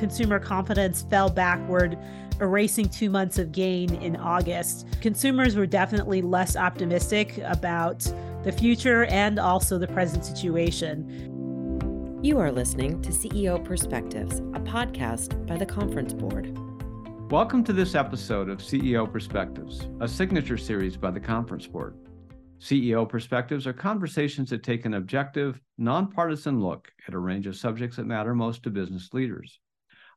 consumer confidence fell backward, erasing two months of gain in August. Consumers were definitely less optimistic about the future and also the present situation. You are listening to CEO Perspectives, a podcast by the Conference Board. Welcome to this episode of CEO Perspectives, a signature series by the Conference Board. CEO Perspectives are conversations that take an objective, nonpartisan look at a range of subjects that matter most to business leaders.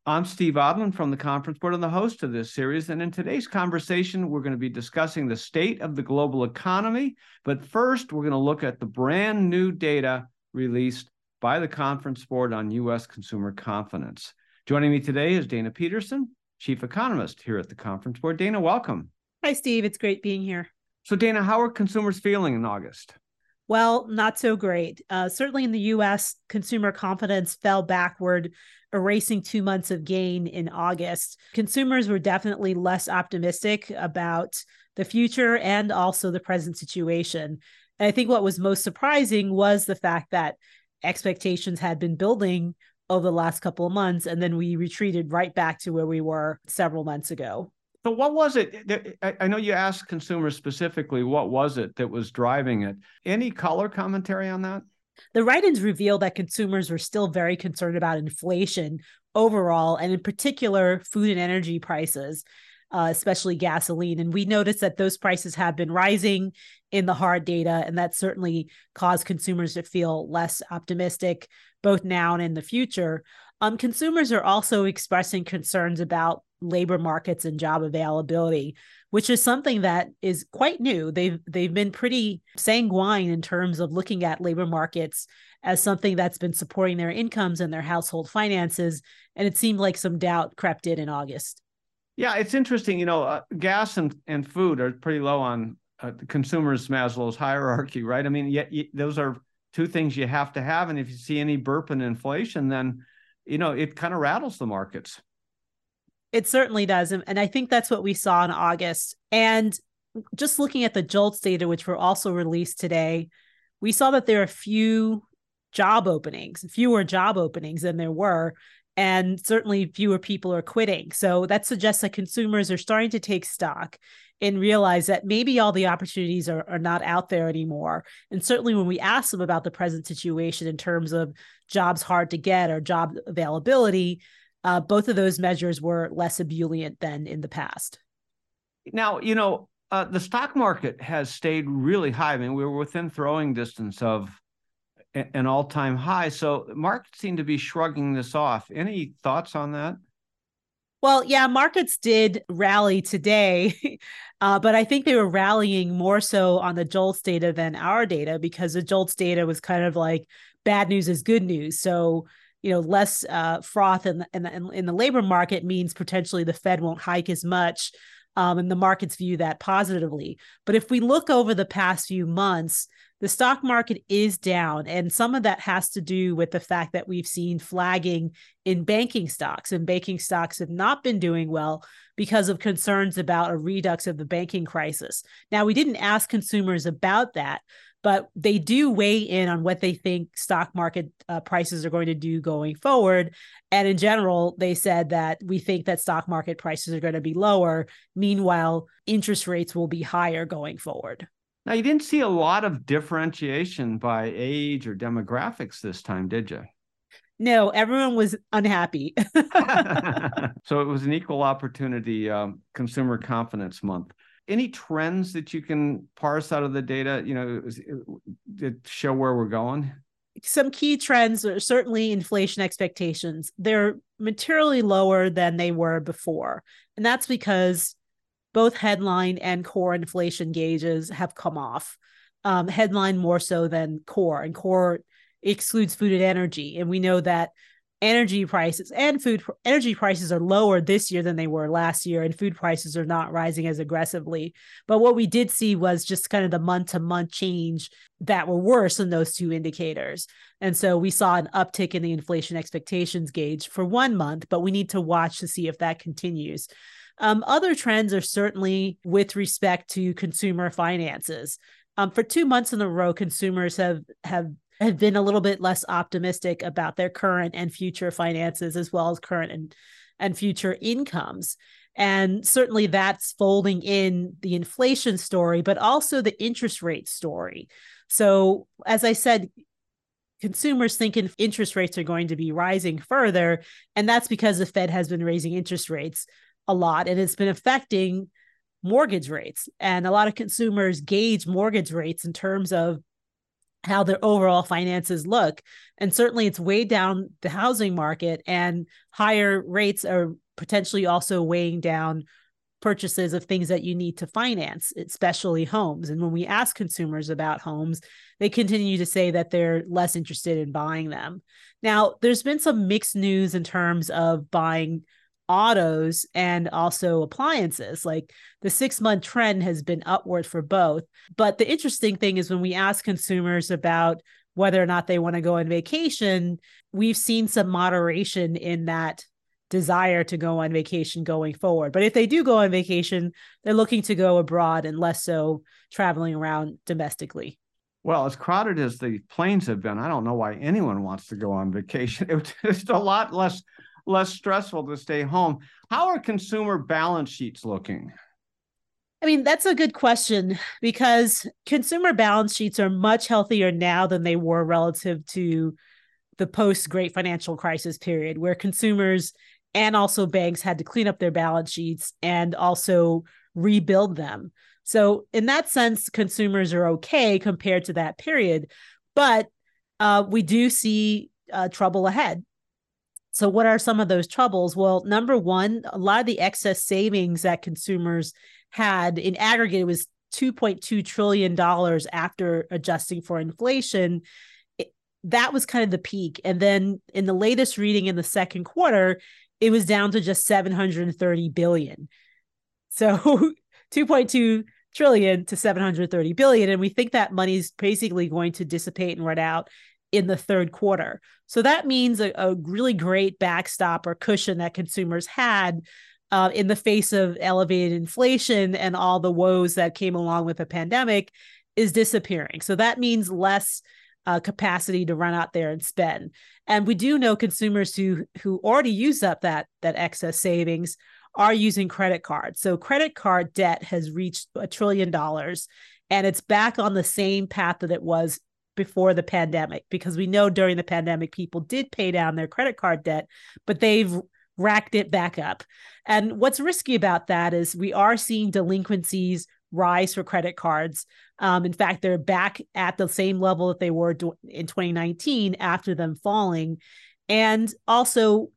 I'm Steve Odland from the Conference Board and the host of this series. And in today's conversation, we're going to be discussing the state of the global economy. But first, we're going to look at the brand new data released by the Conference Board on U.S. consumer confidence. Joining me today is Dana Peterson, Chief Economist here at the Conference Board. Dana, welcome. Hi, Steve. It's great being here. So, Dana, how are consumers feeling in August? Well, not so great. Uh, certainly in the US, consumer confidence fell backward, erasing two months of gain in August. Consumers were definitely less optimistic about the future and also the present situation. And I think what was most surprising was the fact that expectations had been building over the last couple of months, and then we retreated right back to where we were several months ago. So what was it? I know you asked consumers specifically, what was it that was driving it? Any color commentary on that? The write-ins revealed that consumers were still very concerned about inflation overall, and in particular, food and energy prices, uh, especially gasoline. And we noticed that those prices have been rising in the hard data, and that certainly caused consumers to feel less optimistic, both now and in the future. Um, consumers are also expressing concerns about labor markets and job availability, which is something that is quite new. They've they've been pretty sanguine in terms of looking at labor markets as something that's been supporting their incomes and their household finances, and it seemed like some doubt crept in in August. Yeah, it's interesting. You know, uh, gas and, and food are pretty low on uh, consumers' Maslow's hierarchy, right? I mean, yet those are two things you have to have, and if you see any burp in inflation, then you know it kind of rattles the markets. It certainly does. And I think that's what we saw in August. And just looking at the JOLTS data, which were also released today, we saw that there are few job openings, fewer job openings than there were. And certainly fewer people are quitting. So that suggests that consumers are starting to take stock and realize that maybe all the opportunities are, are not out there anymore. And certainly when we ask them about the present situation in terms of jobs hard to get or job availability, uh, both of those measures were less ebullient than in the past. Now, you know, uh, the stock market has stayed really high. I mean, we were within throwing distance of an all-time high. So markets seem to be shrugging this off. Any thoughts on that? Well, yeah, markets did rally today, uh, but I think they were rallying more so on the JOLTS data than our data because the JOLTS data was kind of like bad news is good news. So you know less uh, froth in the, in in the labor market means potentially the Fed won't hike as much, um, and the markets view that positively. But if we look over the past few months, the stock market is down, and some of that has to do with the fact that we've seen flagging in banking stocks, and banking stocks have not been doing well because of concerns about a redux of the banking crisis. Now, we didn't ask consumers about that, but they do weigh in on what they think stock market uh, prices are going to do going forward. And in general, they said that we think that stock market prices are going to be lower. Meanwhile, interest rates will be higher going forward. Now, you didn't see a lot of differentiation by age or demographics this time, did you? No, everyone was unhappy. so it was an equal opportunity um, consumer confidence month any trends that you can parse out of the data you know that show where we're going some key trends are certainly inflation expectations they're materially lower than they were before and that's because both headline and core inflation gauges have come off. Um, headline more so than core and core excludes food and energy. And we know that energy prices and food energy prices are lower this year than they were last year and food prices are not rising as aggressively. But what we did see was just kind of the month to month change that were worse than those two indicators. And so we saw an uptick in the inflation expectations gauge for one month but we need to watch to see if that continues um, other trends are certainly with respect to consumer finances. Um, for two months in a row consumers have have have been a little bit less optimistic about their current and future finances as well as current and and future incomes. And certainly that's folding in the inflation story but also the interest rate story. So as i said consumers thinking interest rates are going to be rising further and that's because the fed has been raising interest rates a lot and it's been affecting mortgage rates and a lot of consumers gauge mortgage rates in terms of how their overall finances look. And certainly it's weighed down the housing market, and higher rates are potentially also weighing down purchases of things that you need to finance, especially homes. And when we ask consumers about homes, they continue to say that they're less interested in buying them. Now, there's been some mixed news in terms of buying autos and also appliances. Like the six month trend has been upward for both. But the interesting thing is when we ask consumers about whether or not they want to go on vacation, we've seen some moderation in that desire to go on vacation going forward. But if they do go on vacation, they're looking to go abroad and less so traveling around domestically. Well, as crowded as the planes have been, I don't know why anyone wants to go on vacation. It's a lot less less stressful to stay home. How are consumer balance sheets looking? I mean, that's a good question because consumer balance sheets are much healthier now than they were relative to the post great financial crisis period, where consumers and also banks had to clean up their balance sheets and also rebuild them. So, in that sense, consumers are okay compared to that period. But uh, we do see uh, trouble ahead. So, what are some of those troubles? Well, number one, a lot of the excess savings that consumers had in aggregate it was $2.2 trillion after adjusting for inflation. It, that was kind of the peak. And then in the latest reading in the second quarter, it was down to just 730 billion. So 2.2 trillion to 730 billion. And we think that money is basically going to dissipate and run out in the third quarter. So that means a, a really great backstop or cushion that consumers had uh, in the face of elevated inflation and all the woes that came along with the pandemic is disappearing. So that means less uh, capacity to run out there and spend. And we do know consumers who who already use up that that excess savings are using credit cards. So credit card debt has reached a trillion dollars and it's back on the same path that it was before the pandemic because we know during the pandemic people did pay down their credit card debt but they've racked it back up. And what's risky about that is we are seeing delinquencies rise for credit cards. Um, in fact they're back at the same level that they were in 2019 after them falling. And also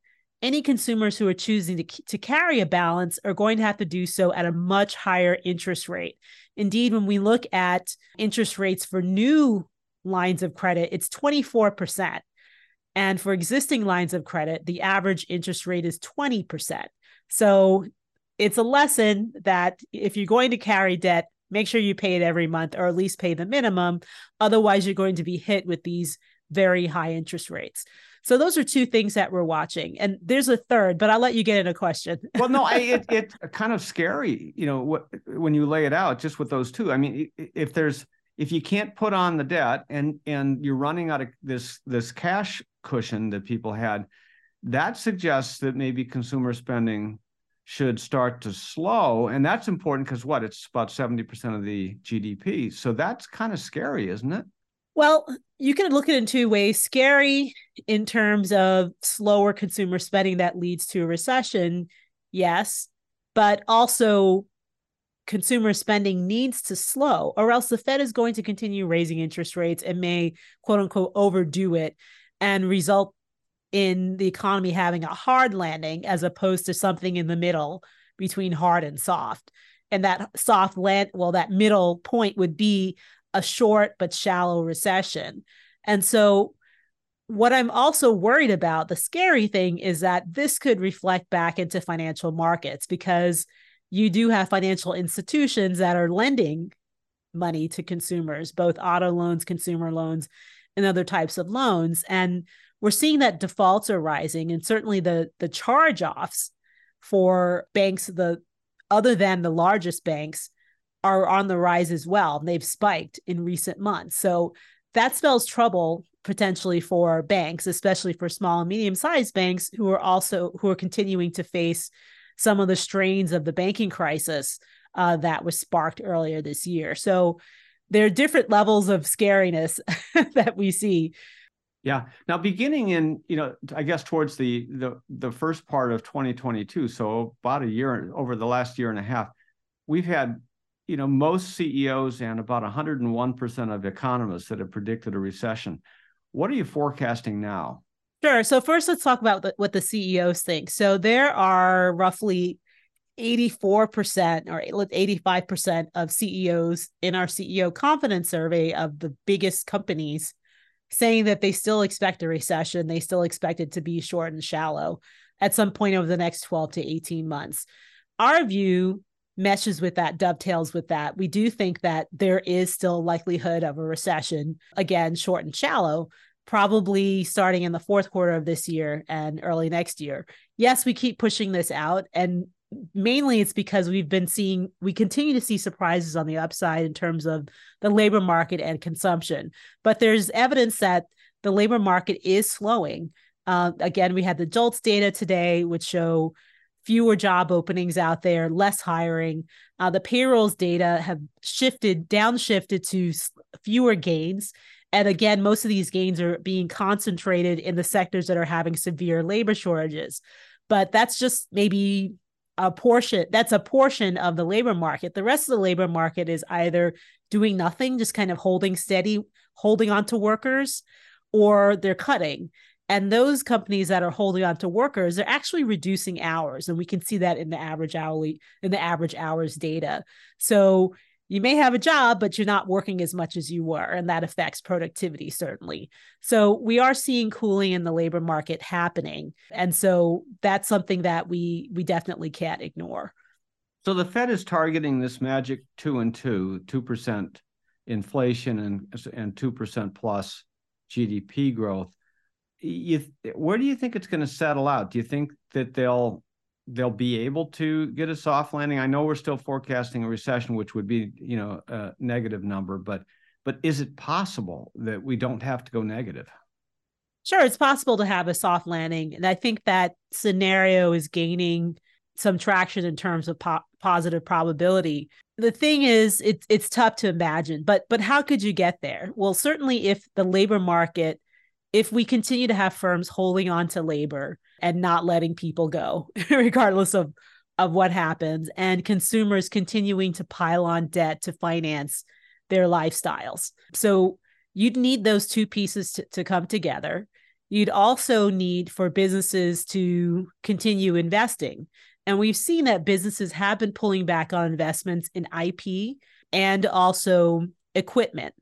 any consumers who are choosing to, to carry a balance are going to have to do so at a much higher interest rate. Indeed, when we look at interest rates for new lines of credit, it's 24%. And for existing lines of credit, the average interest rate is 20%. So it's a lesson that if you're going to carry debt, make sure you pay it every month or at least pay the minimum. Otherwise, you're going to be hit with these very high interest rates. So those are two things that we're watching, and there's a third, but I'll let you get in a question. well, no, I, it, it's kind of scary, you know, what, when you lay it out just with those two. I mean, if there's if you can't put on the debt and and you're running out of this this cash cushion that people had that suggests that maybe consumer spending should start to slow. And that's important because what? It's about 70% of the gdp so that's kind of scary isn't it? Well you can look at it in two ways. Scary in terms of slower consumer spending that leads to a recession yes. But also consumer spending needs to slow, or else the Fed is going to continue raising interest rates and may, quote unquote, overdo it and result in the economy having a hard landing as opposed to something in the middle between hard and soft. And that soft land, well, that middle point would be a short but shallow recession. And so, what I'm also worried about, the scary thing is that this could reflect back into financial markets because you do have financial institutions that are lending money to consumers, both auto loans, consumer loans, and other types of loans. And we're seeing that defaults are rising, and certainly the the charge offs for banks, the other than the largest banks, are on the rise as well. They've spiked in recent months. So that spells trouble potentially for banks, especially for small and medium sized banks who are also who are continuing to face some of the strains of the banking crisis uh, that was sparked earlier this year. So there are different levels of scariness that we see. Yeah. Now, beginning in, you know, I guess towards the the the first part of 2022, so about a year over the last year and a half, we've had, you know, most CEOs and about 101% of economists that have predicted a recession. What are you forecasting now? Sure. So first, let's talk about what the CEOs think. So there are roughly 84% or 85% of CEOs in our CEO confidence survey of the biggest companies saying that they still expect a recession. They still expect it to be short and shallow at some point over the next 12 to 18 months. Our view meshes with that, dovetails with that. We do think that there is still likelihood of a recession, again, short and shallow, probably starting in the fourth quarter of this year and early next year. Yes, we keep pushing this out. And mainly it's because we've been seeing we continue to see surprises on the upside in terms of the labor market and consumption but there's evidence that the labor market is slowing uh, again we had the jolts data today which show fewer job openings out there less hiring uh, the payrolls data have shifted downshifted to fewer gains and again most of these gains are being concentrated in the sectors that are having severe labor shortages. But that's just maybe a portion that's a portion of the labor market. The rest of the labor market is either doing nothing just kind of holding steady holding on to workers or they're cutting. And those companies that are holding on to workers they're actually reducing hours. And we can see that in the average hourly in the average hours data. So you may have a job, but you're not working as much as you were, and that affects productivity certainly. So we are seeing cooling in the labor market happening, and so that's something that we we definitely can't ignore. So the Fed is targeting this magic two and two, two percent inflation and and two percent plus GDP growth. You, where do you think it's going to settle out? Do you think that they'll they'll be able to get a soft landing. I know we're still forecasting a recession, which would be, you know, a negative number, but but is it possible that we don't have to go negative? Sure, it's possible to have a soft landing, and I think that scenario is gaining some traction in terms of po- positive probability. The thing is, it's it's tough to imagine, but but how could you get there? Well, certainly if the labor market if we continue to have firms holding on to labor and not letting people go, regardless of, of what happens, and consumers continuing to pile on debt to finance their lifestyles. So you'd need those two pieces to, to come together. You'd also need for businesses to continue investing. And we've seen that businesses have been pulling back on investments in IP and also equipment.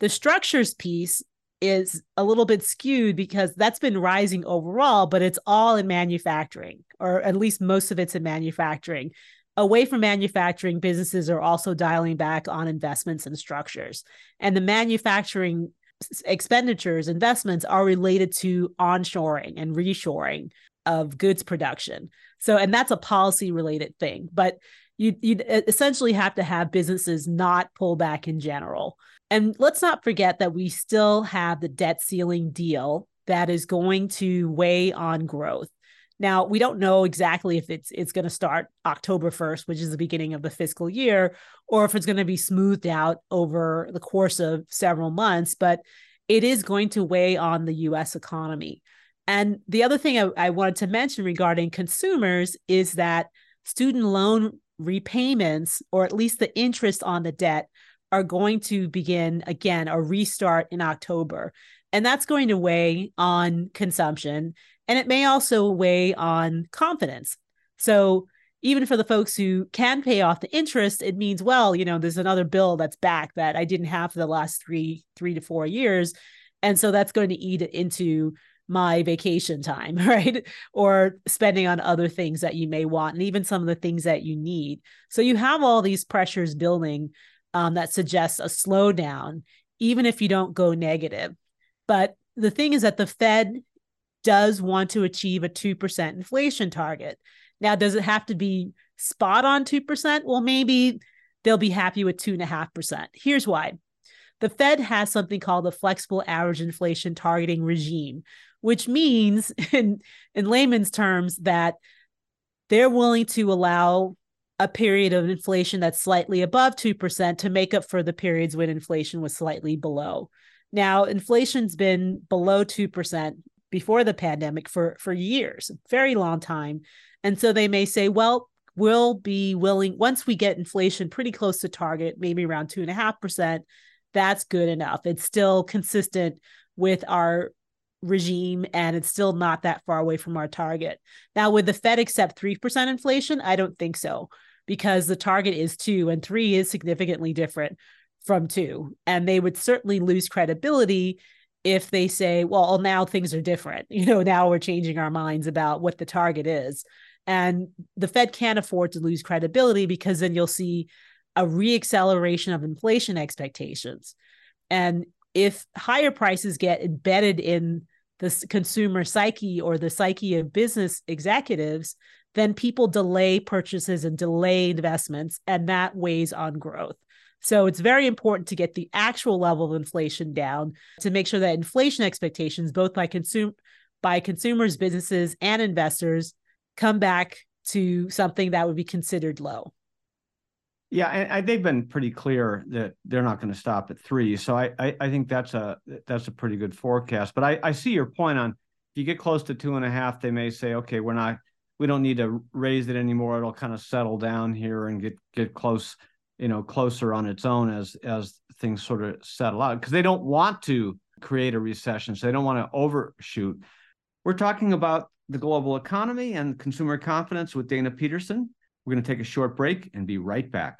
The structures piece is a little bit skewed because that's been rising overall, but it's all in manufacturing, or at least most of it's in manufacturing. Away from manufacturing, businesses are also dialing back on investments and structures. And the manufacturing expenditures, investments are related to onshoring and reshoring of goods production. So, and that's a policy related thing, but you you essentially have to have businesses not pull back in general. And let's not forget that we still have the debt ceiling deal that is going to weigh on growth. Now, we don't know exactly if it's it's going to start October 1st, which is the beginning of the fiscal year, or if it's going to be smoothed out over the course of several months, but it is going to weigh on the US economy. And the other thing I, I wanted to mention regarding consumers is that student loan repayments, or at least the interest on the debt, are going to begin again a restart in October. And that's going to weigh on consumption and it may also weigh on confidence. So, even for the folks who can pay off the interest, it means, well, you know, there's another bill that's back that I didn't have for the last three, three to four years. And so that's going to eat into my vacation time, right? Or spending on other things that you may want, and even some of the things that you need. So you have all these pressures building um, that suggests a slowdown, even if you don't go negative. But the thing is that the Fed does want to achieve a 2% inflation target. Now, does it have to be spot on 2%? Well, maybe they'll be happy with 2.5%. Here's why the Fed has something called the flexible average inflation targeting regime, which means in in layman's terms that they're willing to allow a period of inflation that's slightly above 2% to make up for the periods when inflation was slightly below. Now, inflation's been below 2% before the pandemic for for years, very long time. And so they may say, well, we'll be willing once we get inflation pretty close to target, maybe around two and a half percent. That's good enough. It's still consistent with our regime and it's still not that far away from our target. Now, would the Fed accept 3% inflation? I don't think so because the target is two and three is significantly different from two. And they would certainly lose credibility if they say, well, now things are different. You know, now we're changing our minds about what the target is. And the Fed can't afford to lose credibility because then you'll see a reacceleration of inflation expectations. And if higher prices get embedded in the consumer psyche or the psyche of business executives, then people delay purchases and delay investments, and that weighs on growth. So it's very important to get the actual level of inflation down to make sure that inflation expectations, both by consume by consumers, businesses, and investors, come back to something that would be considered low. Yeah, and, they've been pretty clear that they're not going to stop at three. So I, I, I think that's a that's a pretty good forecast. But I, I see your point on if you get close to two and a half, they may say, okay, we're not we don't need to raise it anymore. It'll kind of settle down here and get get close, you know, closer on its own as as things sort of settle out because they don't want to create a recession. So they don't want to overshoot. We're talking about the global economy and consumer confidence with Dana Peterson. We're going to take a short break and be right back.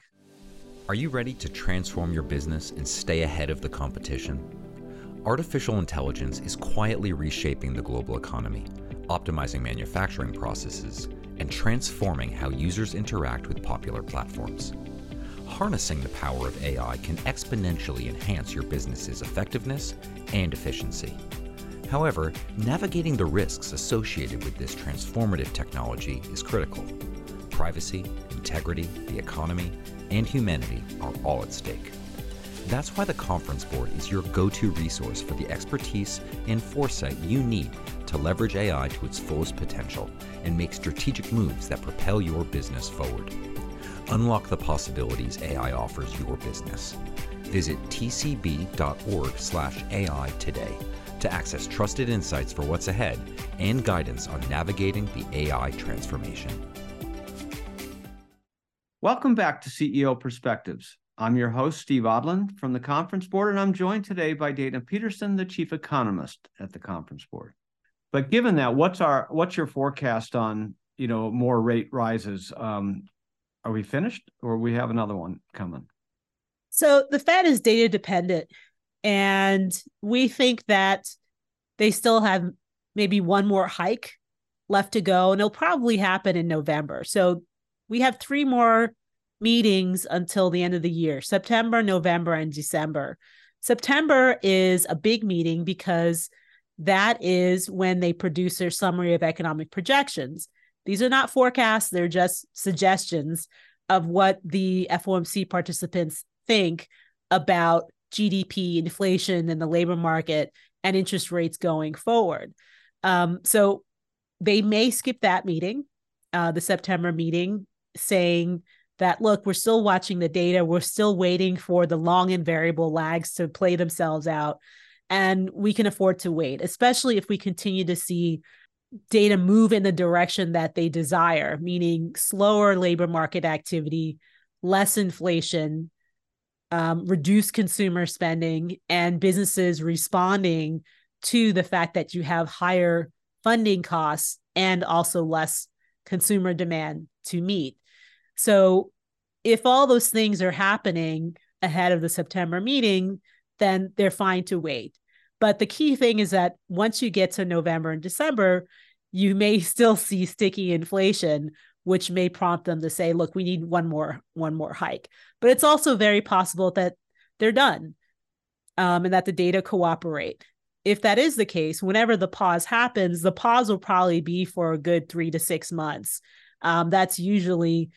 Are you ready to transform your business and stay ahead of the competition? Artificial intelligence is quietly reshaping the global economy, optimizing manufacturing processes, and transforming how users interact with popular platforms. Harnessing the power of AI can exponentially enhance your business's effectiveness and efficiency. However, navigating the risks associated with this transformative technology is critical. Privacy, integrity, the economy, and humanity are all at stake. That's why the Conference Board is your go to resource for the expertise and foresight you need to leverage AI to its fullest potential and make strategic moves that propel your business forward. Unlock the possibilities AI offers your business. Visit tcb.org/ai today to access trusted insights for what's ahead and guidance on navigating the AI transformation. Welcome back to CEO Perspectives. I'm your host, Steve Odland from the Conference Board, and I'm joined today by Dana Peterson, the Chief Economist at the Conference Board. But given that, what's our what's your forecast on you know more rate rises? Um, are we finished, or we have another one coming? So the Fed is data dependent, and we think that they still have maybe one more hike left to go, and it'll probably happen in November. So we have three more meetings until the end of the year September, November, and December. September is a big meeting because that is when they produce their summary of economic projections. These are not forecasts, they're just suggestions of what the FOMC participants think about GDP, inflation, and the labor market and interest rates going forward. Um, so they may skip that meeting, uh, the September meeting, saying that look, we're still watching the data, we're still waiting for the long and variable lags to play themselves out. And we can afford to wait, especially if we continue to see data move in the direction that they desire, meaning slower labor market activity, less inflation, um, reduce consumer spending and businesses responding to the fact that you have higher funding costs and also less consumer demand to meet. So, if all those things are happening ahead of the September meeting, then they're fine to wait. But the key thing is that once you get to November and December, you may still see sticky inflation, which may prompt them to say, look, we need one more one more hike. But it's also very possible that they're done um, and that the data cooperate. If that is the case, whenever the pause happens, the pause will probably be for a good three to six months. Um, that's usually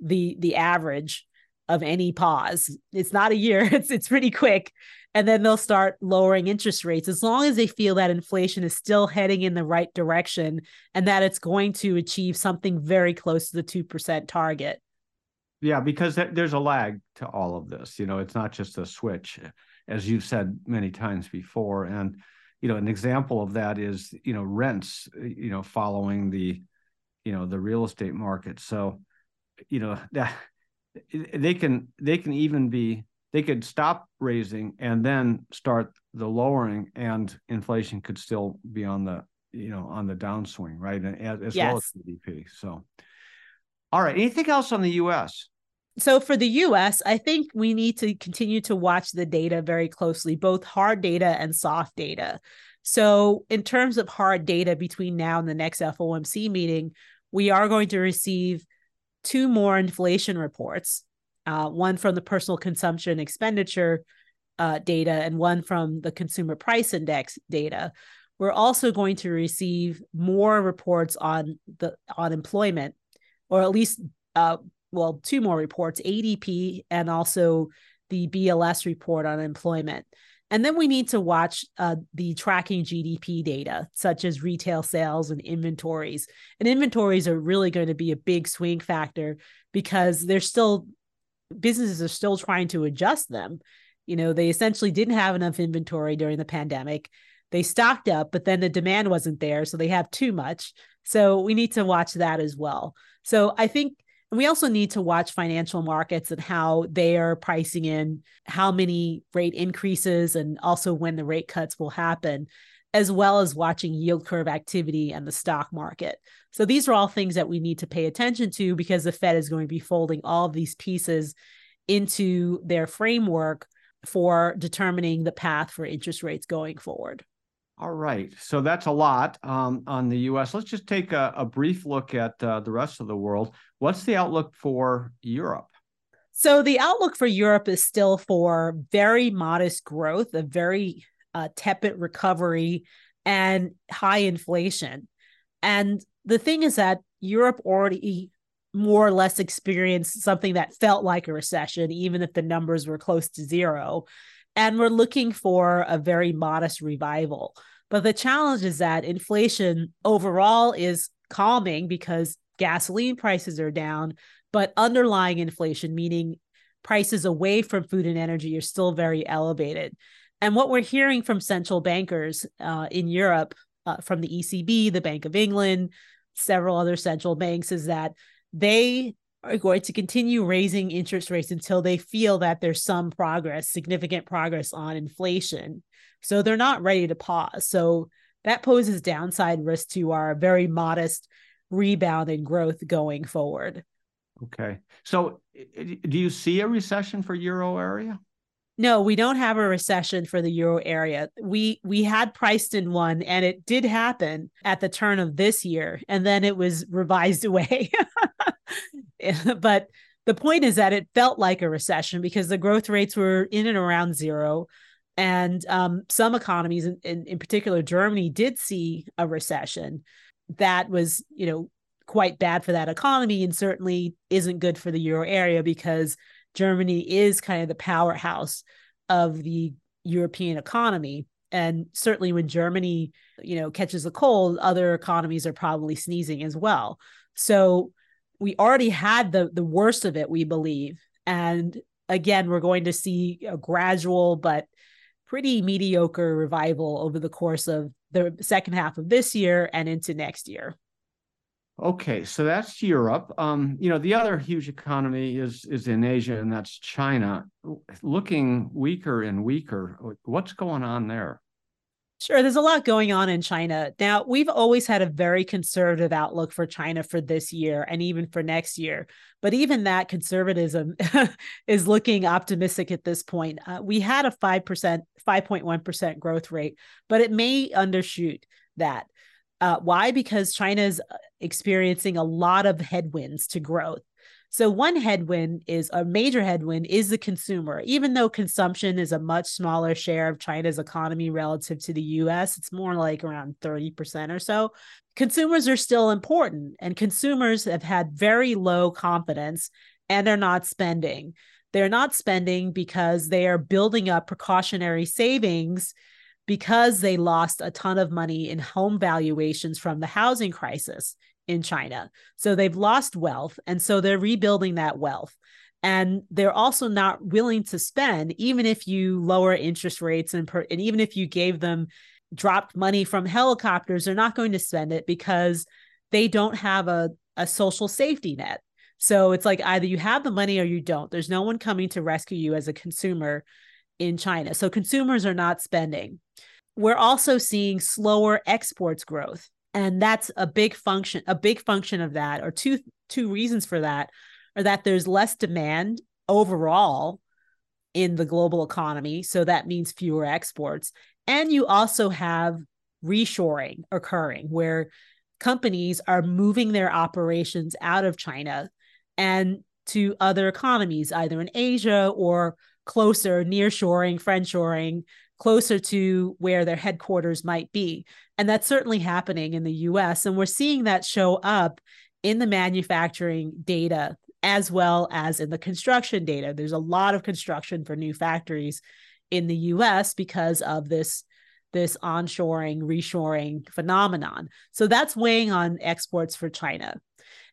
the the average of any pause. It's not a year. It's it's pretty quick. And then they'll start lowering interest rates as long as they feel that inflation is still heading in the right direction and that it's going to achieve something very close to the 2% target. Yeah, because there's a lag to all of this. You know, it's not just a switch, as you've said many times before. And, you know, an example of that is, you know, rents, you know, following the, you know, the real estate market. So, you know, that they can they can even be they could stop raising and then start the lowering and inflation could still be on the you know on the downswing right as, as yes. well as gdp so all right anything else on the us so for the US, I think we need to continue to watch the data very closely, both hard data and soft data. So, in terms of hard data between now and the next FOMC meeting, we are going to receive two more inflation reports uh, one from the personal consumption expenditure uh, data and one from the consumer price index data. We're also going to receive more reports on the on employment, or at least uh, well, two more reports, ADP and also the BLS report on employment. And then we need to watch uh, the tracking GDP data, such as retail sales and inventories. And inventories are really going to be a big swing factor because they're still businesses are still trying to adjust them. You know, they essentially didn't have enough inventory during the pandemic. They stocked up, but then the demand wasn't there. So they have too much. So we need to watch that as well. So I think we also need to watch financial markets and how they are pricing in how many rate increases and also when the rate cuts will happen as well as watching yield curve activity and the stock market. So these are all things that we need to pay attention to because the Fed is going to be folding all of these pieces into their framework for determining the path for interest rates going forward. All right. So that's a lot um, on the US. Let's just take a, a brief look at uh, the rest of the world. What's the outlook for Europe? So the outlook for Europe is still for very modest growth, a very uh, tepid recovery, and high inflation. And the thing is that Europe already more or less experienced something that felt like a recession, even if the numbers were close to zero. And we're looking for a very modest revival. But the challenge is that inflation overall is calming because gasoline prices are down, but underlying inflation, meaning prices away from food and energy, are still very elevated. And what we're hearing from central bankers uh, in Europe, uh, from the ECB, the Bank of England, several other central banks, is that they are going to continue raising interest rates until they feel that there's some progress, significant progress on inflation. So they're not ready to pause. So that poses downside risk to our very modest rebound in growth going forward. Okay. So do you see a recession for euro area? No, we don't have a recession for the euro area. We we had priced in one and it did happen at the turn of this year and then it was revised away. but the point is that it felt like a recession because the growth rates were in and around zero and um, some economies in, in, in particular germany did see a recession that was you know quite bad for that economy and certainly isn't good for the euro area because Germany is kind of the powerhouse of the European economy. And certainly when Germany, you know, catches a cold, other economies are probably sneezing as well. So we already had the the worst of it, we believe. And again, we're going to see a gradual but pretty mediocre revival over the course of the second half of this year and into next year. Okay, so that's Europe. Um, you know, the other huge economy is is in Asia, and that's China, looking weaker and weaker. What's going on there? Sure, there's a lot going on in China. Now, we've always had a very conservative outlook for China for this year and even for next year. But even that conservatism is looking optimistic at this point. Uh, we had a 5%, 5.1% growth rate, but it may undershoot that. Uh, why? Because China is uh, experiencing a lot of headwinds to growth. So, one headwind is a major headwind is the consumer. Even though consumption is a much smaller share of China's economy relative to the US, it's more like around 30% or so. Consumers are still important, and consumers have had very low confidence and they're not spending. They're not spending because they are building up precautionary savings because they lost a ton of money in home valuations from the housing crisis in China. So they've lost wealth. And so they're rebuilding that wealth. And they're also not willing to spend, even if you lower interest rates and, per, and even if you gave them dropped money from helicopters, they're not going to spend it because they don't have a, a social safety net. So it's like either you have the money or you don't. There's no one coming to rescue you as a consumer in China. So consumers are not spending. We're also seeing slower exports growth. And that's a big function, a big function of that, or two two reasons for that are that there's less demand overall in the global economy. So that means fewer exports. And you also have reshoring occurring where companies are moving their operations out of China and to other economies, either in Asia or closer, near shoring, friend shoring, closer to where their headquarters might be. And that's certainly happening in the US. And we're seeing that show up in the manufacturing data as well as in the construction data. There's a lot of construction for new factories in the US because of this this onshoring, reshoring phenomenon. So that's weighing on exports for China.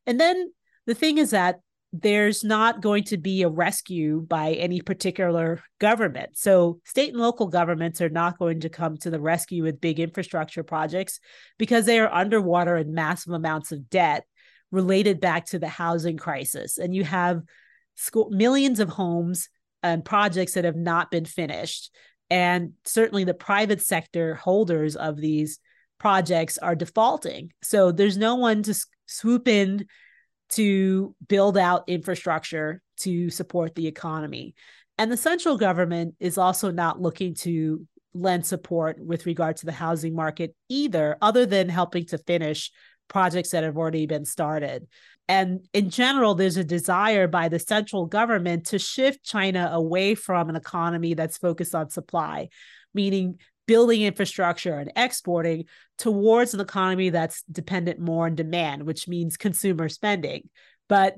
And then the thing is that there's not going to be a rescue by any particular government. So, state and local governments are not going to come to the rescue with big infrastructure projects because they are underwater in massive amounts of debt related back to the housing crisis. And you have school, millions of homes and projects that have not been finished. And certainly the private sector holders of these projects are defaulting. So, there's no one to swoop in to build out infrastructure to support the economy. And the central government is also not looking to lend support with regard to the housing market either, other than helping to finish projects that have already been started. And in general, there's a desire by the central government to shift China away from an economy that's focused on supply, meaning building infrastructure and exporting towards an economy that's dependent more on demand, which means consumer spending. But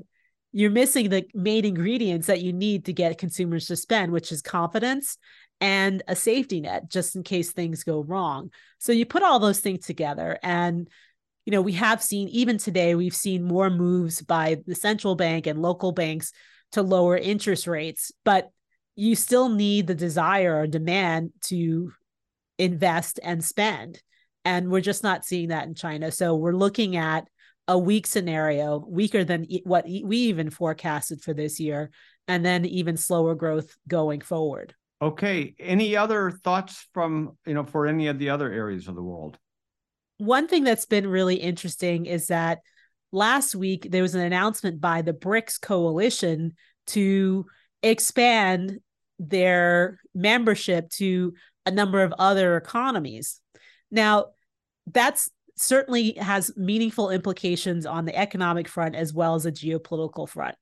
you're missing the main ingredients that you need to get consumers to spend, which is confidence and a safety net just in case things go wrong. So you put all those things together and you know, we have seen even today we've seen more moves by the central bank and local banks to lower interest rates, but you still need the desire or demand to invest and spend. And we're just not seeing that in China. So we're looking at a weak scenario, weaker than what we even forecasted for this year, and then even slower growth going forward. Okay. Any other thoughts from, you know, for any of the other areas of the world? One thing that's been really interesting is that last week there was an announcement by the BRICS coalition to expand their membership to a number of other economies. Now, that's certainly has meaningful implications on the economic front as well as the geopolitical front.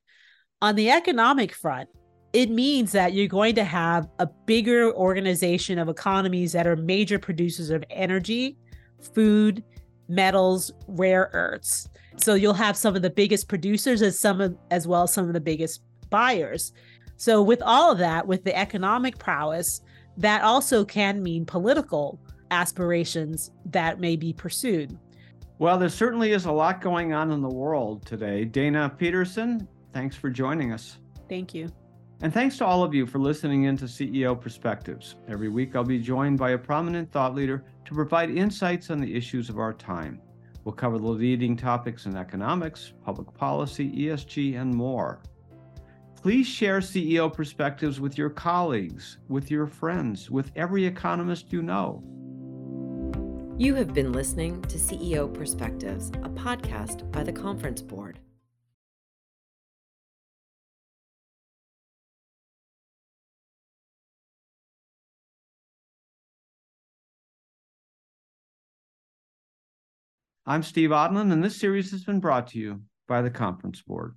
On the economic front, it means that you're going to have a bigger organization of economies that are major producers of energy, food, metals, rare earths. So you'll have some of the biggest producers as some of, as well as some of the biggest buyers. So with all of that, with the economic prowess, that also can mean political aspirations that may be pursued. Well, there certainly is a lot going on in the world today. Dana Peterson, thanks for joining us. Thank you. And thanks to all of you for listening in to CEO Perspectives. Every week, I'll be joined by a prominent thought leader to provide insights on the issues of our time. We'll cover the leading topics in economics, public policy, ESG, and more. Please share CEO perspectives with your colleagues, with your friends, with every economist you know. You have been listening to CEO Perspectives, a podcast by the Conference Board. I'm Steve Odland, and this series has been brought to you by the Conference Board.